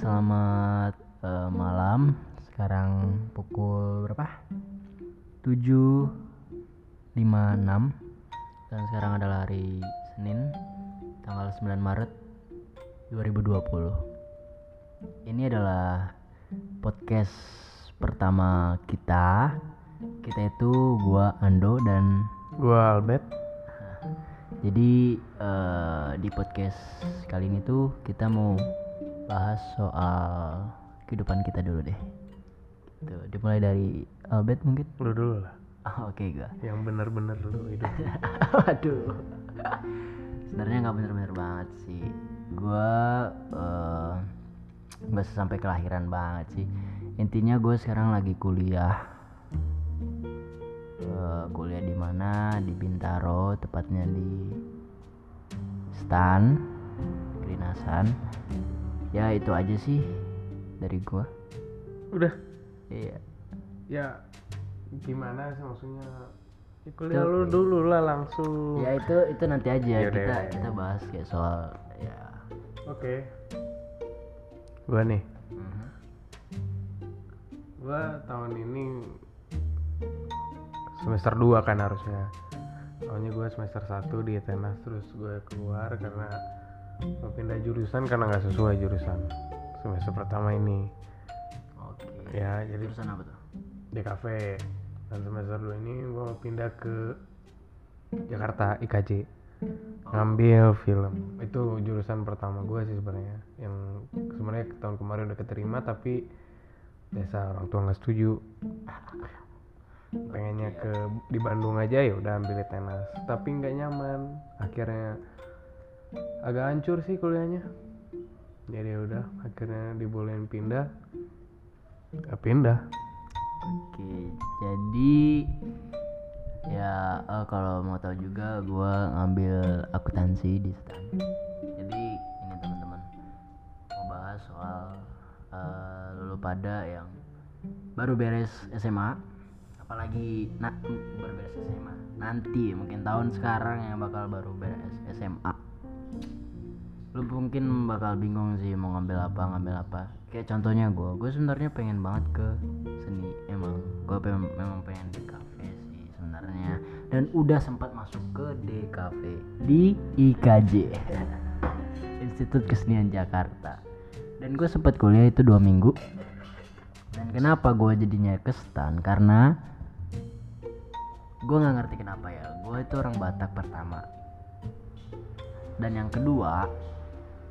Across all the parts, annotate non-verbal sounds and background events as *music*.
selamat eh, malam. Sekarang pukul berapa? 7.56 dan sekarang adalah hari Senin tanggal 9 Maret 2020. Ini adalah podcast pertama kita. Kita itu gua Ando dan Gua Albert. Jadi eh, di podcast kali ini tuh kita mau bahas soal kehidupan kita dulu deh. Gitu. Dimulai dari Albert mungkin. Lu dulu lah. Ah, Oke gua. Yang bener-bener lu hidup. *laughs* Waduh. Sebenarnya nggak bener-bener banget sih. Gua eh, nggak sampai kelahiran banget sih. Intinya gue sekarang lagi kuliah. Eh, kuliah di mana? Di Bintaro, tepatnya di Stan, Kedinasan. Ya itu aja sih dari gua. Udah. Iya. Ya gimana sih maksudnya? Ya, kuliah Tuh. lu dulu lah langsung. Ya itu itu nanti aja Yaudah, kita yaudah. kita bahas kayak soal ya. Oke. Gua nih. mhm. Gua tahun ini semester 2 kan harusnya. Tahunnya gua semester 1 di Tenas terus gue keluar karena mau pindah jurusan karena nggak sesuai jurusan semester pertama ini. Oke. Ya, jadi Jurusan apa tuh? DKV dan semester 2 ini gue mau pindah ke Jakarta IKJ ngambil film. Itu jurusan pertama gue sih sebenarnya. Yang sebenarnya tahun kemarin udah keterima tapi biasa orang tua nggak setuju. Pengennya ke di Bandung aja ya udah ambil tenas. Tapi nggak nyaman. Akhirnya agak hancur sih kuliahnya. Jadi ya udah akhirnya dibolehin pindah. Ya pindah. Oke, jadi ya eh, kalau mau tahu juga gua ngambil akuntansi di STAN. Jadi ini teman-teman mau bahas soal eh, lulu pada yang baru beres SMA, apalagi na baru beres SMA nanti mungkin tahun sekarang yang bakal baru beres SMA. Lu mungkin bakal bingung sih mau ngambil apa ngambil apa. Kayak contohnya gue, gue sebenarnya pengen banget ke seni. Emang gue memang pengen di kafe sih sebenarnya. Dan udah sempat masuk ke DKV di IKJ, *laughs* Institut Kesenian Jakarta. Dan gue sempat kuliah itu dua minggu. Dan kenapa gue jadinya ke stan? Karena gue nggak ngerti kenapa ya. Gue itu orang Batak pertama. Dan yang kedua,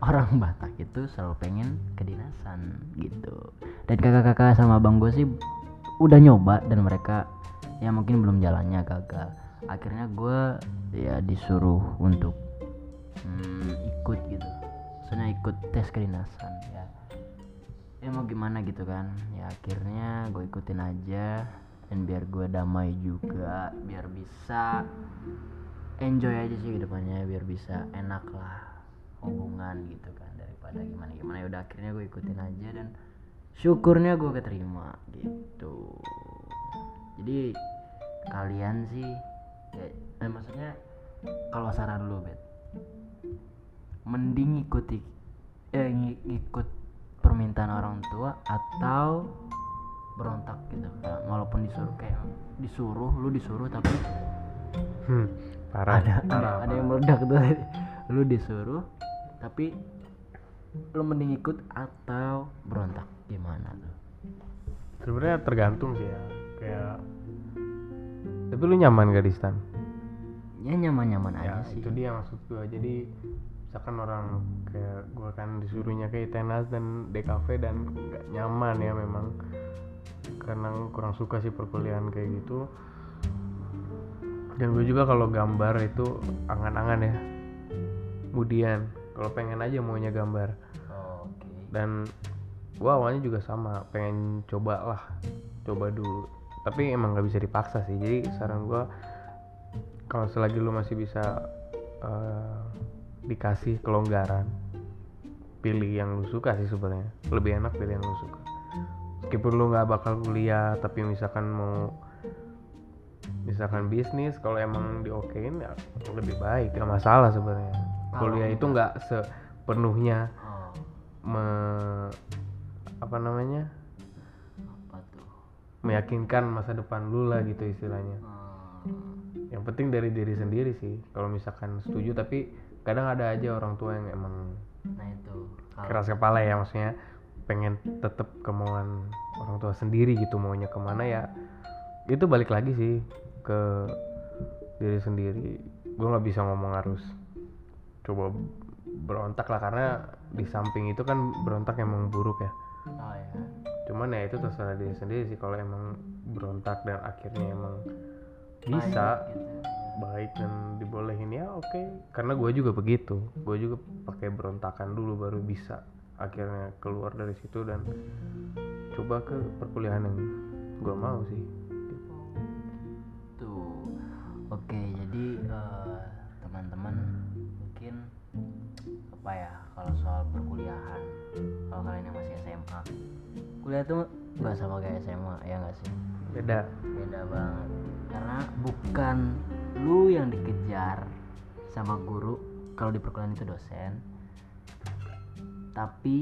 orang *laughs* Batak itu selalu pengen kedinasan gitu. Dan kakak-kakak sama abang gue sih udah nyoba dan mereka ya mungkin belum jalannya gagal. Akhirnya gue ya disuruh untuk hmm, ikut gitu. Soalnya ikut tes kedinasan ya. Ya mau gimana gitu kan. Ya akhirnya gue ikutin aja dan biar gue damai juga biar bisa enjoy aja sih ke depannya biar bisa enak lah hubungan gitu kan daripada gimana gimana. Ya udah akhirnya gue ikutin aja dan syukurnya gue keterima gitu. Jadi kalian sih ya, eh, maksudnya kalau saran lu bet mending ikuti eh ng- ngikut permintaan orang tua atau berontak gitu. Kayak walaupun disuruh kayak disuruh lu disuruh tapi hmm, parah. ada ada, parah, ada yang meledak tuh. *laughs* Lu disuruh tapi lu mending ikut atau berontak? Gimana tuh? Sebenarnya tergantung sih ya. Kayak tapi lu nyaman gak di stan? Ya nyaman nyaman ya aja sih. itu dia maksud gua. Jadi misalkan orang kayak gua kan disuruhnya ke tenas dan DKV dan nggak nyaman ya memang. Karena kurang suka sih perkuliahan kayak gitu. Dan gue juga kalau gambar itu angan-angan ya. Kemudian kalau pengen aja maunya gambar. Oke. Dan gua awalnya juga sama pengen coba lah coba dulu. Tapi emang nggak bisa dipaksa sih. Jadi saran gua kalau selagi lu masih bisa eh, dikasih kelonggaran pilih yang lu suka sih sebenarnya. Lebih enak pilih yang lu suka. Meskipun lu nggak bakal kuliah tapi misalkan mau misalkan bisnis kalau emang diokein ya lebih baik. Nggak masalah sebenarnya Kalau kuliah itu nggak sepenuhnya oh. me- apa namanya? Apa tuh? Meyakinkan masa depan lu lah gitu istilahnya. Hmm, yang penting dari diri sendiri sih kalau misalkan setuju tapi kadang ada aja orang tua yang emang nah itu. Kalau keras kepala ya maksudnya pengen tetap kemauan orang tua sendiri gitu maunya ke mana ya itu balik lagi sih ke diri sendiri. Gue nggak bisa ngomong harus coba berontak lah karena di samping itu kan berontak emang buruk ya. Oh ya cuman ya itu terserah diri sendiri sih kalau emang berontak dan akhirnya emang bisa Baik, gitu. baik dan dibolehin ya oke. Karena gue juga begitu. Gue juga pakai berontakan dulu baru bisa akhirnya keluar dari situ dan coba ke perkuliahan yang gue mau sih. Tuh, oke jadi eh, teman-teman apa ya kalau soal perkuliahan. Kalau kalian yang masih SMA kuliah tuh nggak sama kayak SMA ya nggak sih? Beda. Beda banget. Karena bukan lu yang dikejar sama guru kalau di perkuliahan itu dosen. Tapi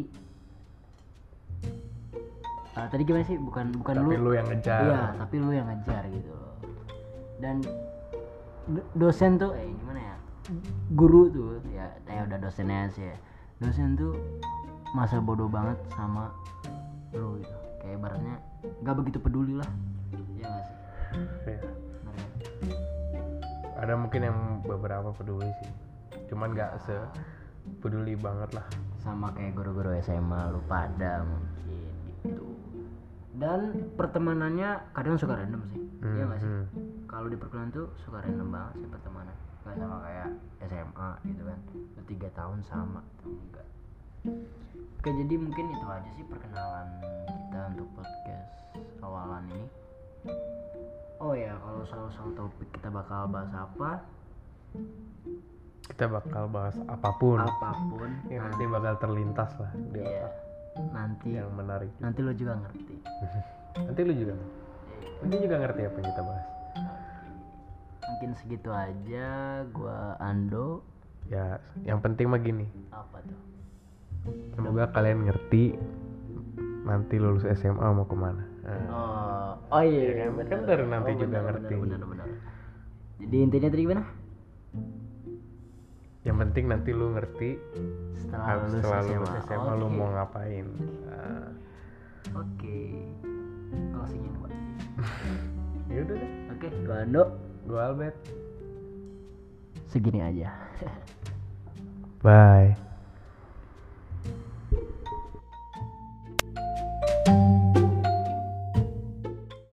eh, tadi gimana sih? Bukan bukan tapi lu. lu yang ngejar. Iya, tapi lu yang ngejar gitu loh. Dan do- dosen tuh eh gimana ya? Guru tuh ya eh udah dosennya sih ya. Dosen tuh masa bodoh banget sama lu gitu. Kayak ibaratnya nggak begitu peduli lah. Iya gak sih? Ya. Ada mungkin yang beberapa peduli sih cuman nggak se peduli banget lah Sama kayak guru-guru SMA lu pada mungkin gitu. Dan pertemanannya kadang suka random sih. Iya gak sih? Hmm, kalau di perkuliahan tuh suka random banget sih pertemanan gak sama kayak SMA gitu kan. Tiga tahun sama atau enggak. Oke jadi mungkin itu aja sih perkenalan kita untuk podcast awalan ini. Oh ya kalau soal-soal topik kita bakal bahas apa? Kita bakal bahas apa pun. Apa pun. Yang nanti bakal terlintas lah di Iya. otak. Nanti yang menarik. nanti lo juga ngerti. *laughs* Nanti lu juga nanti juga ngerti apa yang kita bahas mungkin segitu aja gua Ando. Ya yang penting mah gini. Apa tuh? Semoga kalian ngerti nanti lulus SMA mau ke mana. Oh oh iya Iya kan? bener. Kan nanti Oh, juga bener, ngerti. bener, bener, bener. jadi intinya tadi gimana? Yang penting nanti lu ngerti setelah lulus setelah SMA, lulus SMA lu Oke. mau ngapain. Nah, oke. Closingnya dua *laughs* ya udah deh. Oke gua Ando gua Albert. Segini aja. Bye